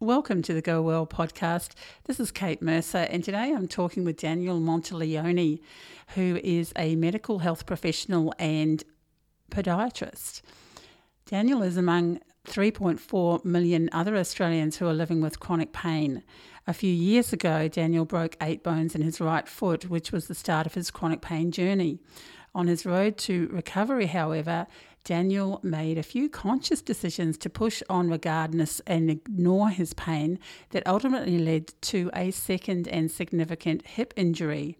Welcome to the Go Well podcast. This is Cate Mercer, and today I'm talking with Daniel Monteleone, who is a medical health professional and podiatrist. Daniel is among 3.4 million other Australians who are living with chronic pain. A few years ago, Daniel broke eight bones in his right foot, which was the start of his chronic pain journey. On his road to recovery, however, Daniel made a few conscious decisions to push on regardless and ignore his pain that ultimately led to a second and significant hip injury.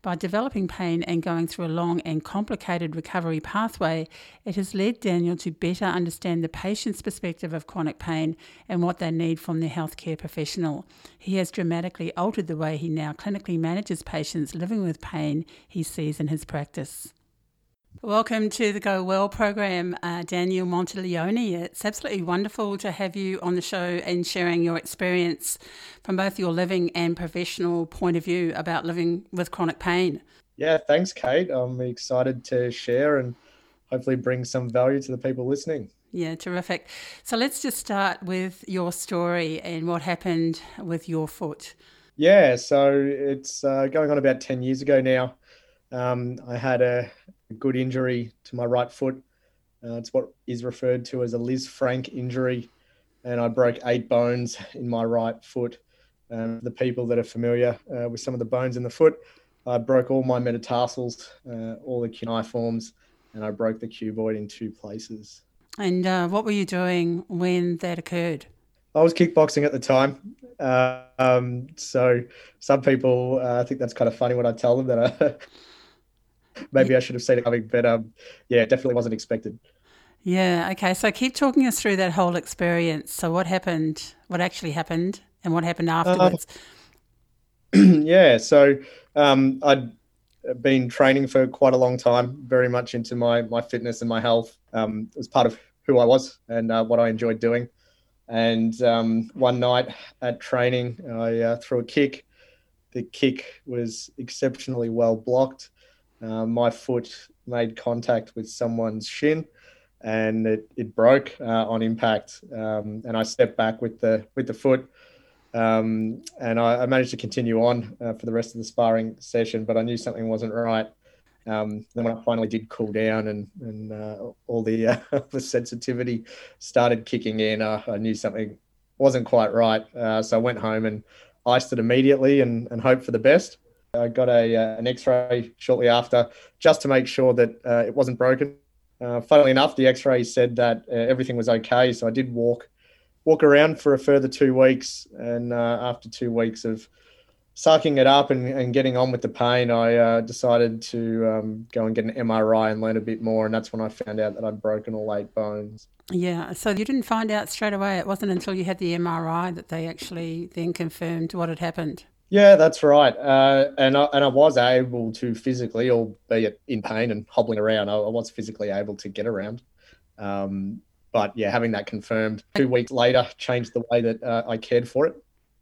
By developing pain and going through a long and complicated recovery pathway, it has led Daniel to better understand the patient's perspective of chronic pain and what they need from their healthcare professional. He has dramatically altered the way he now clinically manages patients living with pain he sees in his practice. Welcome to the Go Well program, uh, Daniel Monteleone. It's absolutely wonderful to have you on the show and sharing your experience from both your living and professional point of view about living with chronic pain. Yeah, thanks, Cate. I'm excited to share and hopefully bring some value to the people listening. Yeah, terrific. So let's just start with your story and what happened with your foot. Yeah, so it's uh, going on about 10 years ago now. Um, I had a, a, good injury to my right foot. Uh, it's what is referred to as a Lisfranc injury, and I broke eight bones in my right foot. Um, the people that are familiar uh, with some of the bones in the foot, I broke all my metatarsals, uh, all the cuneiforms, and I broke the cuboid in two places. And uh, what were you doing when that occurred? I was kickboxing at the time. Uh, um, so some people, uh, I think that's kind of funny when I tell them that I, maybe I should have seen it coming, but um, yeah, definitely wasn't expected. Yeah. Okay. So keep talking us through that whole experience. So what happened? What actually happened, and what happened afterwards? yeah. So um, I'd been training for quite a long time, very much into my my fitness and my health. Um, it was part of who I was and uh, what I enjoyed doing. And um, one night at training, I uh, threw a kick. The kick was exceptionally well blocked uh, my foot made contact with someone's shin and it, it broke uh, on impact. Um, and I stepped back with the with the foot, um, and I, I, managed to continue on uh, for the rest of the sparring session. But I knew something wasn't right. Um, then when I finally did cool down and and uh, all the uh, the sensitivity started kicking in, uh, I knew something wasn't quite right. so I went home and iced it immediately and, and hoped for the best. I got a uh, an X-ray shortly after, just to make sure that uh, it wasn't broken. Uh, funnily enough, the X-ray said that uh, everything was okay, so I did walk walk around for a further two weeks, and uh, after two weeks of sucking it up and, and getting on with the pain, I uh, decided to um, go and get an MRI and learn a bit more, and that's when I found out that I'd broken all eight bones. Yeah, so you didn't find out straight away. It wasn't until you had the MRI that they actually then confirmed what had happened. Yeah, that's right. Uh, and I, and I was able to physically, albeit in pain and hobbling around, I, I was physically able to get around. Um, but yeah, having that confirmed two weeks later changed the way that uh, I cared for it,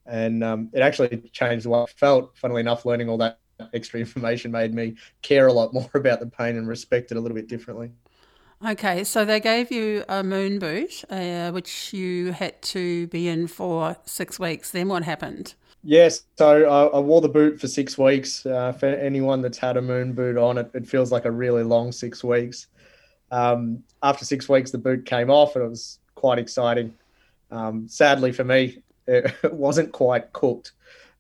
and um, it actually changed way I felt. Funnily enough, learning all that extra information made me care a lot more about the pain and respect it a little bit differently. Okay, so they gave you a moon boot, uh, which you had to be in for six weeks. Then what happened? Yes, so I, I, wore the boot for six weeks. Uh, for anyone that's had a moon boot on, it, it feels like a really long six weeks. Um, after six weeks, the boot came off, and it was quite exciting. Um, sadly for me, it, it wasn't quite cooked.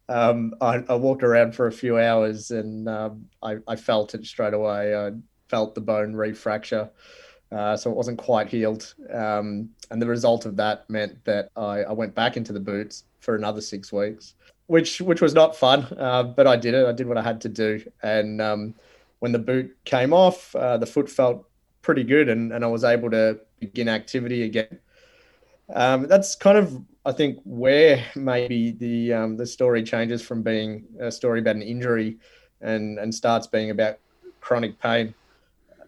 Um, I, I, walked around for a few hours, and um, I, I, felt it straight away. I felt the bone refracture. Uh, so it wasn't quite healed. Um, and the result of that meant that I, I, went back into the boots for another six weeks which which was not fun, uh, but I did it. I did what I had to do, and um, when the boot came off, uh, the foot felt pretty good, and, and I was able to begin activity again. Um, that's kind of I think where maybe the um, the story changes from being a story about an injury and and starts being about chronic pain,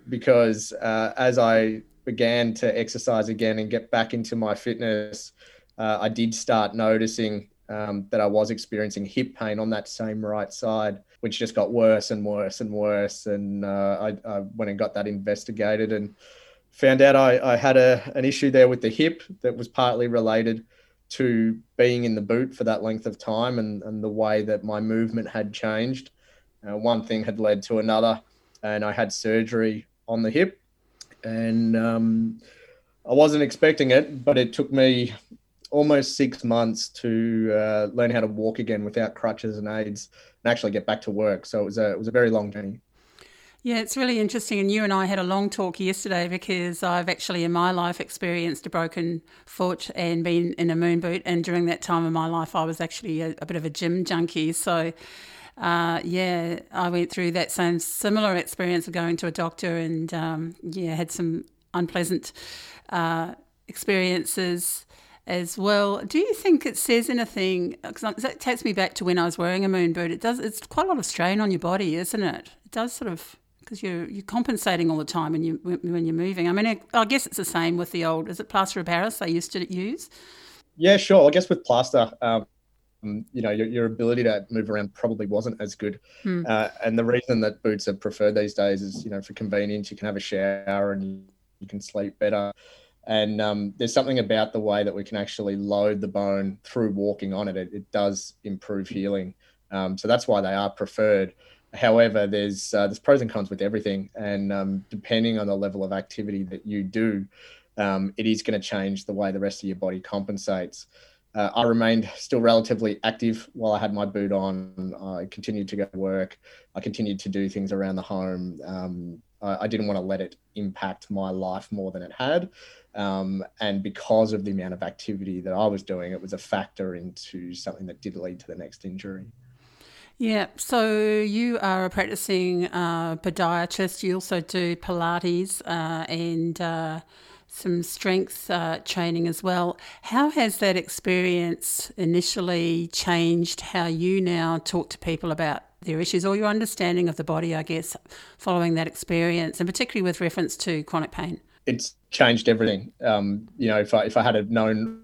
because uh, as I began to exercise again and get back into my fitness, uh, I did start noticing um, that I was experiencing hip pain on that same right side, which just got worse and worse and worse. And uh, I, I, went and got that investigated and found out I, I had a, an issue there with the hip that was partly related to being in the boot for that length of time and, and the way that my movement had changed. Uh, one thing had led to another, and I had surgery on the hip. And um, I wasn't expecting it, but it took me almost six months to uh, learn how to walk again without crutches and aids and actually get back to work. So it was a, it was a very long journey. Yeah, it's really interesting. And you and I had a long talk yesterday because I've actually in my life experienced a broken foot and been in a moon boot. And during that time of my life, I was actually a, a bit of a gym junkie. So, uh, yeah, I went through that same similar experience of going to a doctor and, um, yeah, had some unpleasant uh, experiences as well. Do you think it says anything? Because that takes me back to when I was wearing a moon boot. It does. It's quite a lot of strain on your body, isn't it? It does sort of because you're you're compensating all the time when you when you're moving. I mean, I guess it's the same with the old. Is it plaster of Paris they used to use? Yeah, sure. I guess with plaster, um, you know, your, your ability to move around probably wasn't as good. Hmm. Uh, and the reason that boots are preferred these days is, you know, for convenience, you can have a shower and you can sleep better. And um, there's something about the way that we can actually load the bone through walking on it. It, it does improve healing. Um, so that's why they are preferred. However, there's uh, there's pros and cons with everything, and um, depending on the level of activity that you do, um, it is going to change the way the rest of your body compensates. Uh, I remained still relatively active while I had my boot on. I continued to go to work. I continued to do things around the home. Um, I, I, didn't want to let it impact my life more than it had. Um, and because of the amount of activity that I was doing, it was a factor into something that did lead to the next injury. Yeah, so you are a practicing uh, podiatrist. You also do Pilates uh, and uh, some strength uh, training as well. How has that experience initially changed how you now talk to people about their issues or your understanding of the body, I guess, following that experience, and particularly with reference to chronic pain? It's changed everything. Um, you know, if I, if I had known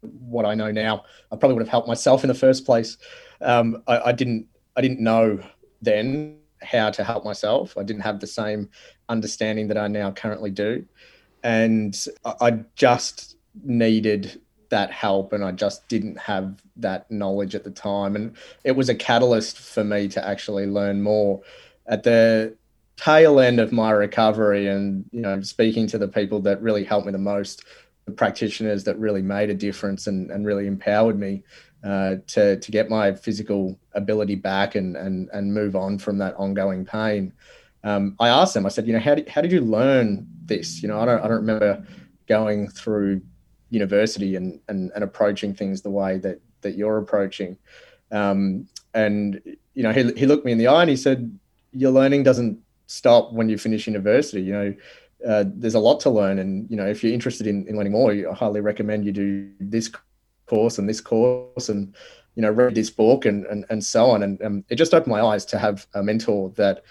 what I know now, I probably would have helped myself in the first place um, I, I didn't I didn't know then how to help myself. I didn't have the same understanding that I now currently do, and I just needed that help and I just didn't have that knowledge at the time and it was a catalyst for me to actually learn more at the tail end of my recovery and you know speaking to the people that really helped me the most the practitioners that really made a difference and, and really empowered me uh, to to get my physical ability back and and and move on from that ongoing pain. Um, I asked them. I said, you know, how did how did you learn this? You know, I don't I don't remember going through university and and, and approaching things the way that that you're approaching. Um, and you know, he he looked me in the eye and he said, your learning doesn't stop when you finish university. You know. Uh, there's a lot to learn, and you know if you're interested in, in learning more, I highly recommend you do this course and this course and you know read this book and and, and so on and um, it just opened my eyes to have a mentor that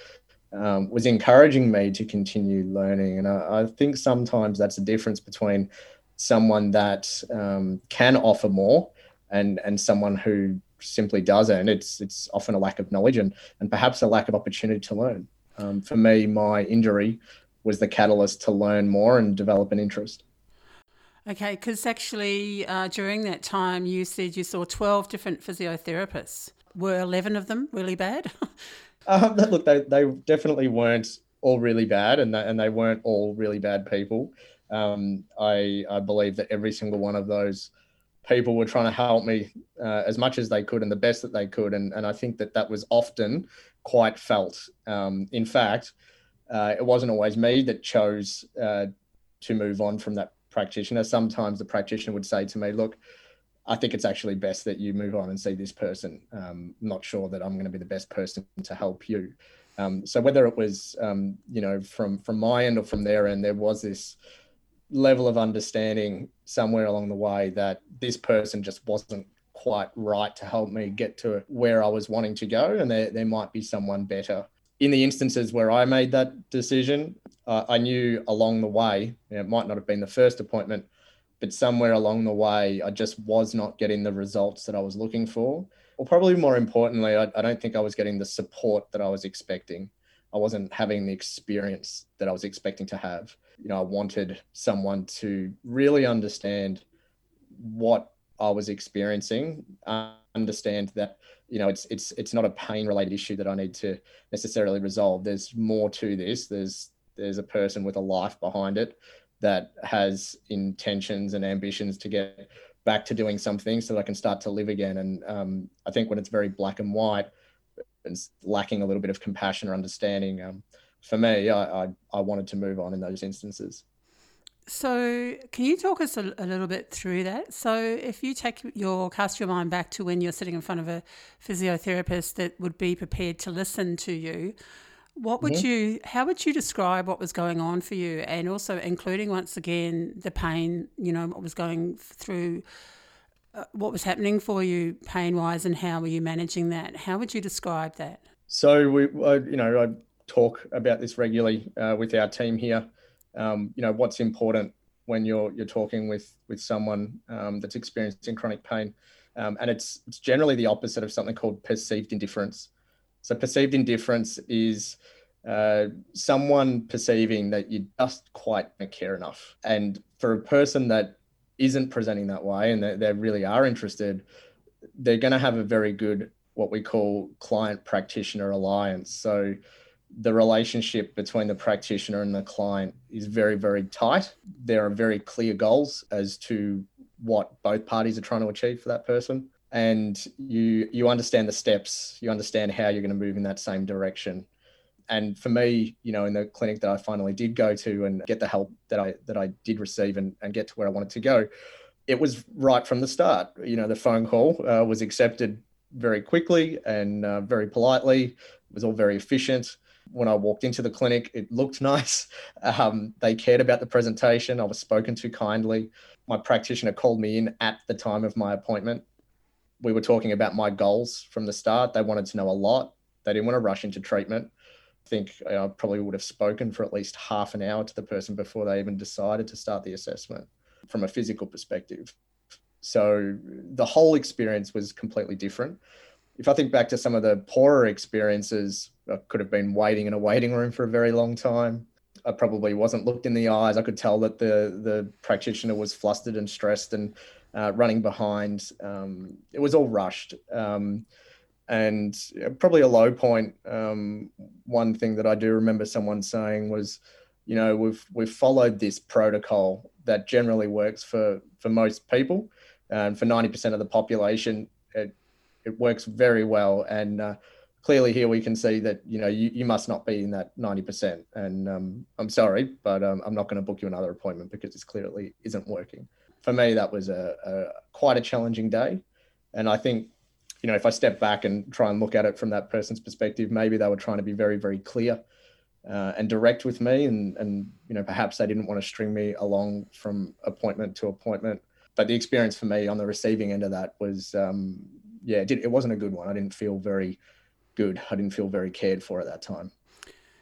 um, was encouraging me to continue learning and I, I, think sometimes that's the difference between someone that um, can offer more and and someone who simply doesn't it's it's often a lack of knowledge and and perhaps a lack of opportunity to learn um, for me my injury was the catalyst to learn more and develop an interest Okay, because actually uh, during that time you said you saw 12 different physiotherapists. Were 11 of them really bad? um, look, they, they definitely weren't all really bad and they, and they weren't all really bad people. Um, I, I believe that every single one of those people were trying to help me uh, as much as they could and the best that they could. And, and I think that that was often quite felt. Um, in fact, uh, it wasn't always me that chose uh, to move on from that practitioner, sometimes the practitioner would say to me, look, I think it's actually best that you move on and see this person. Um, I'm not sure that I'm going to be the best person to help you. Um, so whether it was, um, you know, from from my end or from their end, there was this level of understanding somewhere along the way that this person just wasn't quite right to help me get to where I was wanting to go, and there there might be someone better. In the instances where I made that decision, uh, I knew along the way, it might not have been the first appointment, but somewhere along the way, I just was not getting the results that I was looking for. Or probably more importantly, I, I don't think I was getting the support that I was expecting. I wasn't having the experience that I was expecting to have. You know, I wanted someone to really understand what I was experiencing, understand that you know it's it's it's not a pain related issue that I need to necessarily resolve. There's more to this. There's there's a person with a life behind it that has intentions and ambitions to get back to doing something so that I can start to live again. And um, I think when it's very black and white and lacking a little bit of compassion or understanding, um, for me, I, I, I wanted to move on in those instances. So, can you talk us a, a, little bit through that? So, if you take your cast your mind back to when you're sitting in front of a physiotherapist that would be prepared to listen to you, what would mm-hmm. you? How would you describe what was going on for you, and also including once again the pain? You know, what was going through, uh, what was happening for you pain wise, and how were you managing that? How would you describe that? So we, uh, you know, I talk about this regularly uh, with our team here um, you know what's important when you're you're talking with with someone um, that's experiencing chronic pain, um, and it's it's generally the opposite of something called perceived indifference. So perceived indifference is uh, someone perceiving that you just quite don't care enough, and for a person that isn't presenting that way and they, they really are interested, they're going to have a very good what we call client practitioner alliance. So the relationship between the practitioner and the client is very, very tight. There are very clear goals as to what both parties are trying to achieve for that person. And you you understand the steps, you understand how you're going to move in that same direction. And for me, you know, in the clinic that I finally did go to and get the help that I that I did receive and, and get to where I wanted to go, it was right from the start. You know, the phone call uh, was accepted very quickly and uh, very politely. It was all very efficient when I walked into the clinic, it looked nice. Um, they cared about the presentation. I was spoken to kindly. My practitioner called me in at the time of my appointment. We were talking about my goals from the start. They wanted to know a lot. They didn't want to rush into treatment. I think I probably would have spoken for at least half an hour to the person before they even decided to start the assessment from a physical perspective. So the whole experience was completely different if I think back to some of the poorer experiences, I could have been waiting in a waiting room for a very long time. I probably wasn't looked in the eyes. I could tell that the the practitioner was flustered and stressed and uh, running behind. Um, it was all rushed. Um, and probably a low point. Um, one thing that I do remember someone saying was, you know, we've we've followed this protocol that generally works for for most people, and for ninety percent of the population, it it works very well. And uh, clearly here we can see that, you know, you, you must not be in that 90%. And um, I'm sorry, but um, I'm not going to book you another appointment because this clearly isn't working. For me, that was a, a quite a challenging day. And I think, you know, if I step back and try and look at it from that person's perspective, maybe they were trying to be very, very clear uh, and direct with me. And, and, you know, perhaps they didn't want to string me along from appointment to appointment. But the experience for me on the receiving end of that was, um, yeah, it, did, it wasn't a good one. I didn't feel very good. I didn't feel very cared for at that time.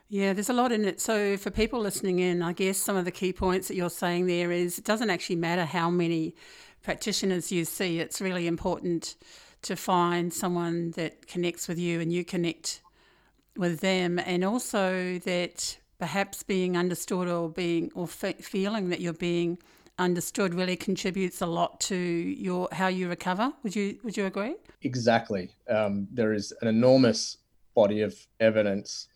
Yeah, there's a lot in it. So, for people listening in, I guess some of the key points that you're saying there is it doesn't actually matter how many practitioners you see, it's really important to find someone that connects with you and you connect with them, and also that perhaps being understood or being or fe- feeling that you're being understood really contributes a lot to your how you recover. Would you would you agree? Exactly. Um, there is an enormous body of evidence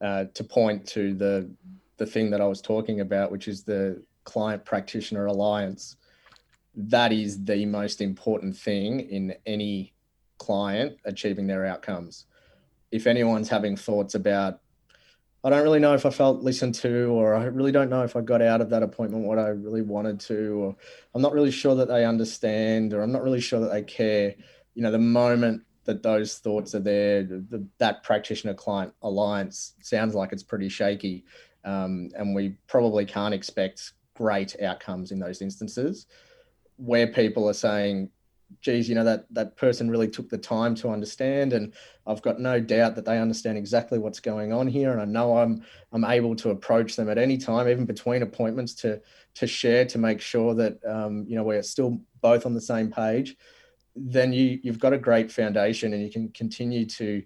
uh, to point to the the thing that I was talking about, which is the client practitioner alliance. That is the most important thing in any client achieving their outcomes. If anyone's having thoughts about I don't really know if I felt listened to, or I really don't know if I got out of that appointment what I really wanted to, or I'm not really sure that they understand, or I'm not really sure that they care. You know, the moment that those thoughts are there, the, that practitioner client alliance sounds like it's pretty shaky. Um, and we probably can't expect great outcomes in those instances where people are saying, geez, you know, that that person really took the time to understand, and I've got no doubt that they understand exactly what's going on here, and I know I'm I'm able to approach them at any time, even between appointments, to to share to make sure that um, you know we're still both on the same page. Then you you've got a great foundation, and you can continue to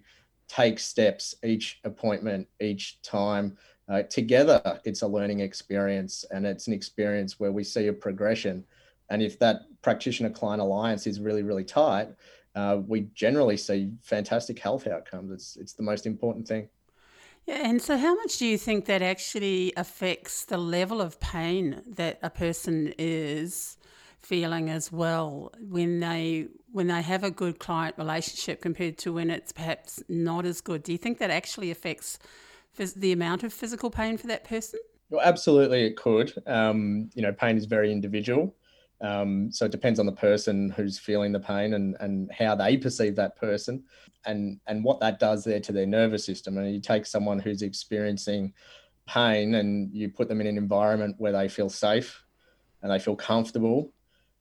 take steps each appointment, each time. Uh, together, it's a learning experience, and it's an experience where we see a progression And if that practitioner client alliance is really, really tight, uh, we generally see fantastic health outcomes. It's, it's the most important thing. Yeah, and so how much do you think that actually affects the level of pain that a person is feeling as well when they when they have a good client relationship compared to when it's perhaps not as good? Do you think that actually affects phys- the amount of physical pain for that person? Well, absolutely, it could. Um, you know, pain is very individual. Um, so it depends on the person who's feeling the pain and, and how they perceive that person and, and what that does there to their nervous system. And you take someone who's experiencing pain and you put them in an environment where they feel safe and they feel comfortable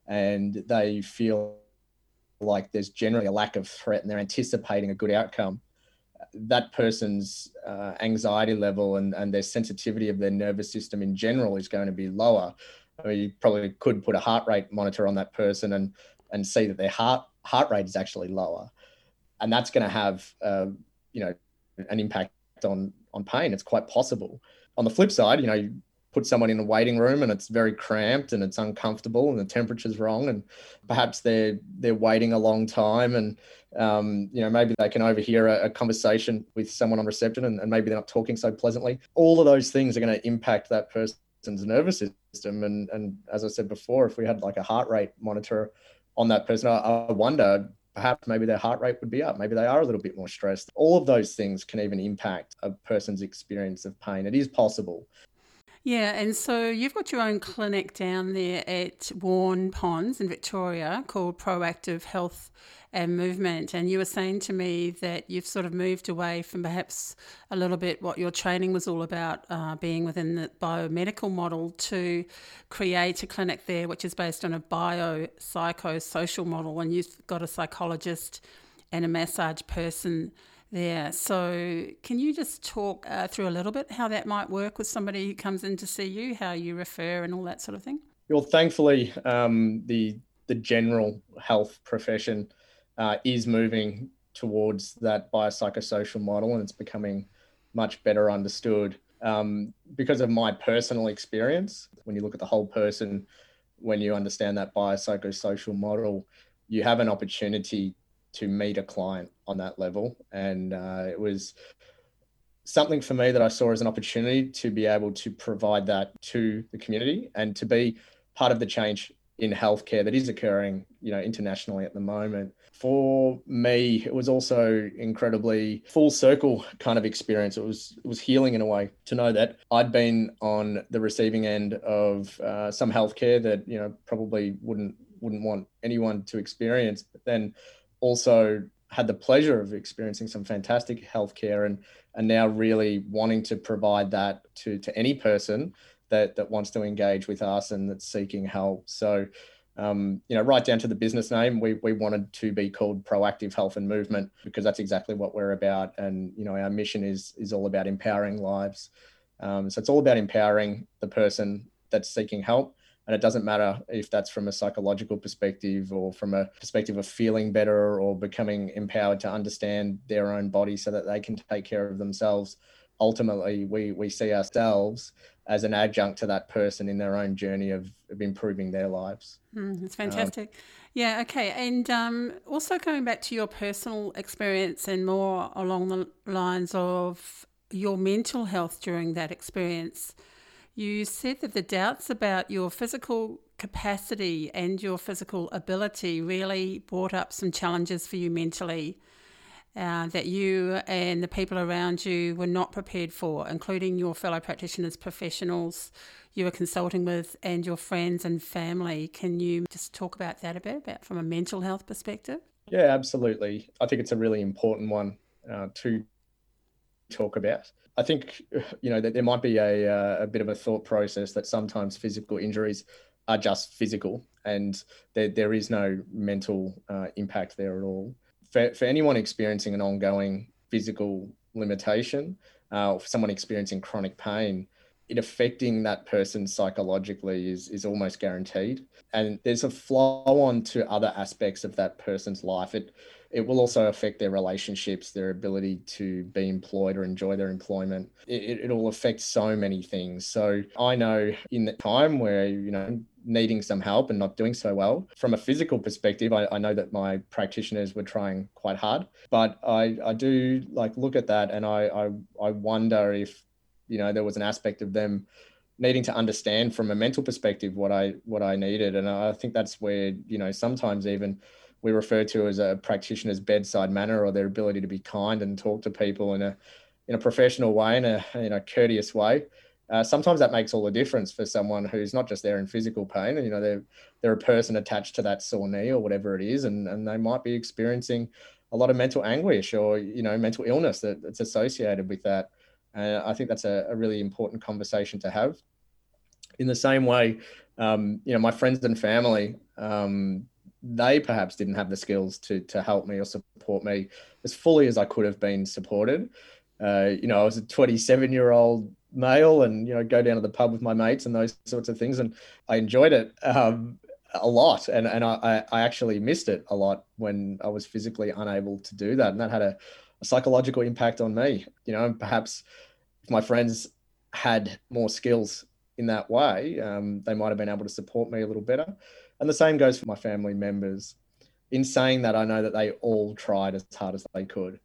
and they feel like there's generally a lack of threat and they're anticipating a good outcome that person's uh, anxiety level and, and their sensitivity of their nervous system in general is going to be lower I mean, you probably could put a heart rate monitor on that person and and see that their heart heart rate is actually lower, and that's going to have uh, you know an impact on on pain. It's quite possible. On the flip side, you know, you put someone in a waiting room and it's very cramped and it's uncomfortable and the temperature's wrong and perhaps they're they're waiting a long time and um, you know maybe they can overhear a, a conversation with someone on reception and, and maybe they're not talking so pleasantly all of those things are going to impact that person person's nervous system. And and as I said before, if we had like a heart rate monitor on that person, I, I wonder perhaps maybe their heart rate would be up. Maybe they are a little bit more stressed. All of those things can even impact a person's experience of pain. It is possible. Yeah, and so you've got your own clinic down there at Waurn Ponds in Victoria called Proactive Health and Movement. And you were saying to me that you've sort of moved away from perhaps a little bit what your training was all about, uh, being within the biomedical model, to create a clinic there which is based on a biopsychosocial model. And you've got a psychologist and a massage person there. So, can you just talk uh, through a little bit how that might work with somebody who comes in to see you, how you refer, and all that sort of thing? Well, thankfully, um, the the general health profession uh, is moving towards that biopsychosocial model, and it's becoming much better understood. Um, because of my personal experience, when you look at the whole person, when you understand that biopsychosocial model, you have an opportunity to meet a client on that level. And uh, it was something for me that I saw as an opportunity to be able to provide that to the community and to be part of the change in healthcare that is occurring, you know, internationally at the moment. For me, it was also incredibly full circle kind of experience. It was it was healing in a way to know that I'd been on the receiving end of uh, some healthcare that you know probably wouldn't wouldn't want anyone to experience, but then also had the pleasure of experiencing some fantastic healthcare and and now really wanting to provide that to to any person that that wants to engage with us and that's seeking help. So um, you know, right down to the business name, we, we wanted to be called Proactive Health and Movement because that's exactly what we're about. And you know, our mission is is all about empowering lives. Um, so it's all about empowering the person that's seeking help and it doesn't matter if that's from a psychological perspective or from a perspective of feeling better or becoming empowered to understand their own body so that they can take care of themselves. Ultimately, we, we see ourselves as an adjunct to that person in their own journey of, of improving their lives. Mm, that's fantastic. Um, yeah, okay. And um, also going back to your personal experience and more along the lines of your mental health during that experience you said that the doubts about your physical capacity and your physical ability really brought up some challenges for you mentally uh, that you and the people around you were not prepared for, including your fellow practitioners, professionals you were consulting with, and your friends and family. Can you just talk about that a bit, about from a mental health perspective? Yeah, absolutely. I think it's a really important one uh, to talk about. I think you know that there might be a uh, a bit of a thought process that sometimes physical injuries are just physical, and there there is no mental uh, impact there at all. For for anyone experiencing an ongoing physical limitation, uh, for someone experiencing chronic pain, it affecting that person psychologically is is almost guaranteed. And there's a flow on to other aspects of that person's life. It it will also affect their relationships their ability to be employed or enjoy their employment. It, it will affect so many things. So i know in the time where you know needing some help and not doing so well from a physical perspective I, I know that my practitioners were trying quite hard. But i i do like look at that and i i, I wonder if you know there was an aspect of them needing to understand from a mental perspective what I what I needed, and I think that's where you know sometimes even we refer to as a practitioner's bedside manner or their ability to be kind and talk to people in a in a professional way in a in a courteous way. Uh, sometimes that makes all the difference for someone who's not just there in physical pain, and you know they're they're a person attached to that sore knee or whatever it is, and and they might be experiencing a lot of mental anguish or you know mental illness that, that's associated with that. And I think that's a, a really important conversation to have. In the same way, um, you know, my friends and family, um, they perhaps didn't have the skills to to help me or support me as fully as I could have been supported. Uh, you know, I was a 27 year old male, and you know, go down to the pub with my mates and those sorts of things, and I enjoyed it um, a lot, and and I I actually missed it a lot when I was physically unable to do that, and that had a a psychological impact on me. You know, perhaps if my friends had more skills in that way, um, they might have been able to support me a little better. And the same goes for my family members. In saying that, I know that they all tried as hard as they could.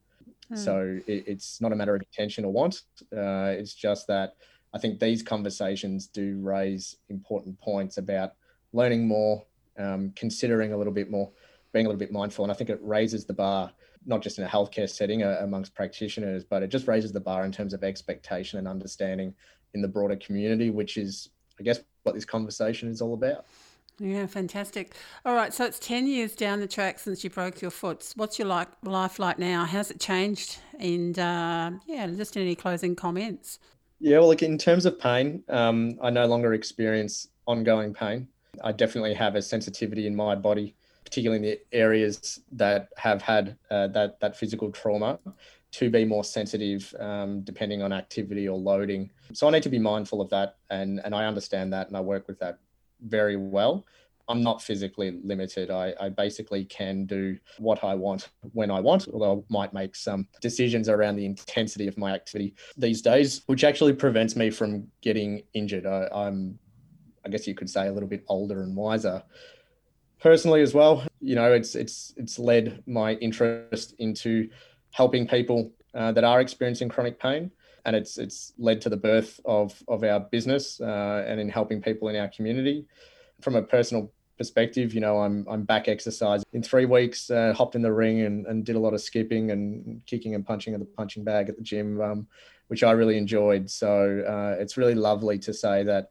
Mm. So it, it's not a matter of intention or want. Uh, it's just that I think these conversations do raise important points about learning more, um, considering a little bit more, being a little bit mindful. And I think it raises the bar not just in a healthcare setting uh, amongst practitioners, but it just raises the bar in terms of expectation and understanding in the broader community, which is, I guess, what this conversation is all about. Yeah, fantastic. All right, so it's 10 years down the track since you broke your foot. What's your like, life like now? How's it changed? And uh, yeah, just any closing comments? Yeah, well, like in terms of pain, um, I no longer experience ongoing pain. I definitely have a sensitivity in my body particularly in the areas that have had uh, that that physical trauma, to be more sensitive um, depending on activity or loading. So I need to be mindful of that, and and I understand that, and I work with that very well. I'm not physically limited. I, I basically can do what I want when I want, although I might make some decisions around the intensity of my activity these days, which actually prevents me from getting injured. I, I'm I guess you could say a little bit older and wiser personally as well. You know, it's it's it's led my interest into helping people uh, that are experiencing chronic pain, and it's it's led to the birth of of our business uh, and in helping people in our community. From a personal perspective, you know, I'm I'm back exercising in three weeks. Uh, hopped in the ring and, and did a lot of skipping and kicking and punching at the punching bag at the gym, um, which I really enjoyed. So uh, it's really lovely to say that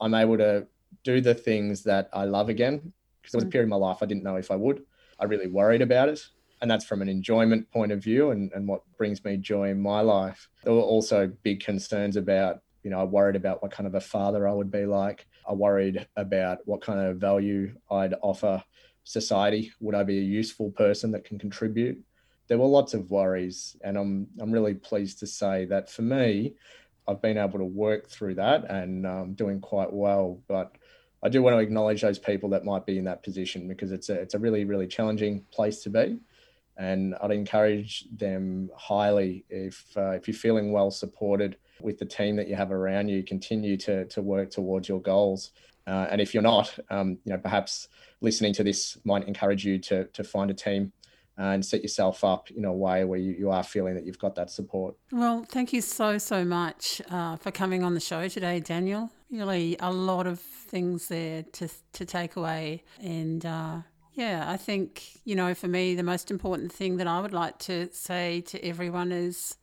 I'm able to do the things that I love again because there was a mm. period in my life I didn't know if I would. I really worried about it. And that's from an enjoyment point of view and, and what brings me joy in my life. There were also big concerns about, you know, I worried about what kind of a father I would be like. I worried about what kind of value I'd offer society. Would I be a useful person that can contribute? There were lots of worries. And I'm, I'm really pleased to say that for me, I've been able to work through that and um, doing quite well. But I do want to acknowledge those people that might be in that position because it's a it's a really really challenging place to be, and I'd encourage them highly if uh, if you're feeling well supported with the team that you have around you, continue to to work towards your goals. Uh, and if you're not, um, you know, perhaps listening to this might encourage you to to find a team and set yourself up in a way where you, you are feeling that you've got that support. Well, thank you so, so much uh, for coming on the show today, Daniel. Really, a lot of things there to, to take away. And uh, yeah, I think, you know, for me, the most important thing that I would like to say to everyone is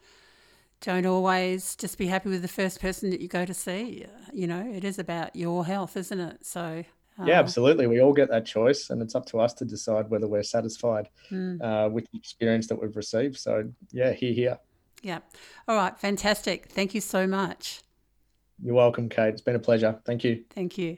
don't always just be happy with the first person that you go to see. You know, it is about your health, isn't it? So yeah, uh, absolutely. We all get that choice, and it's up to us to decide whether we're satisfied mm. uh, with the experience that we've received. So, yeah, here, here. Yeah. All right. Fantastic. Thank you so much. You're welcome, Cate. It's been a pleasure. Thank you. Thank you.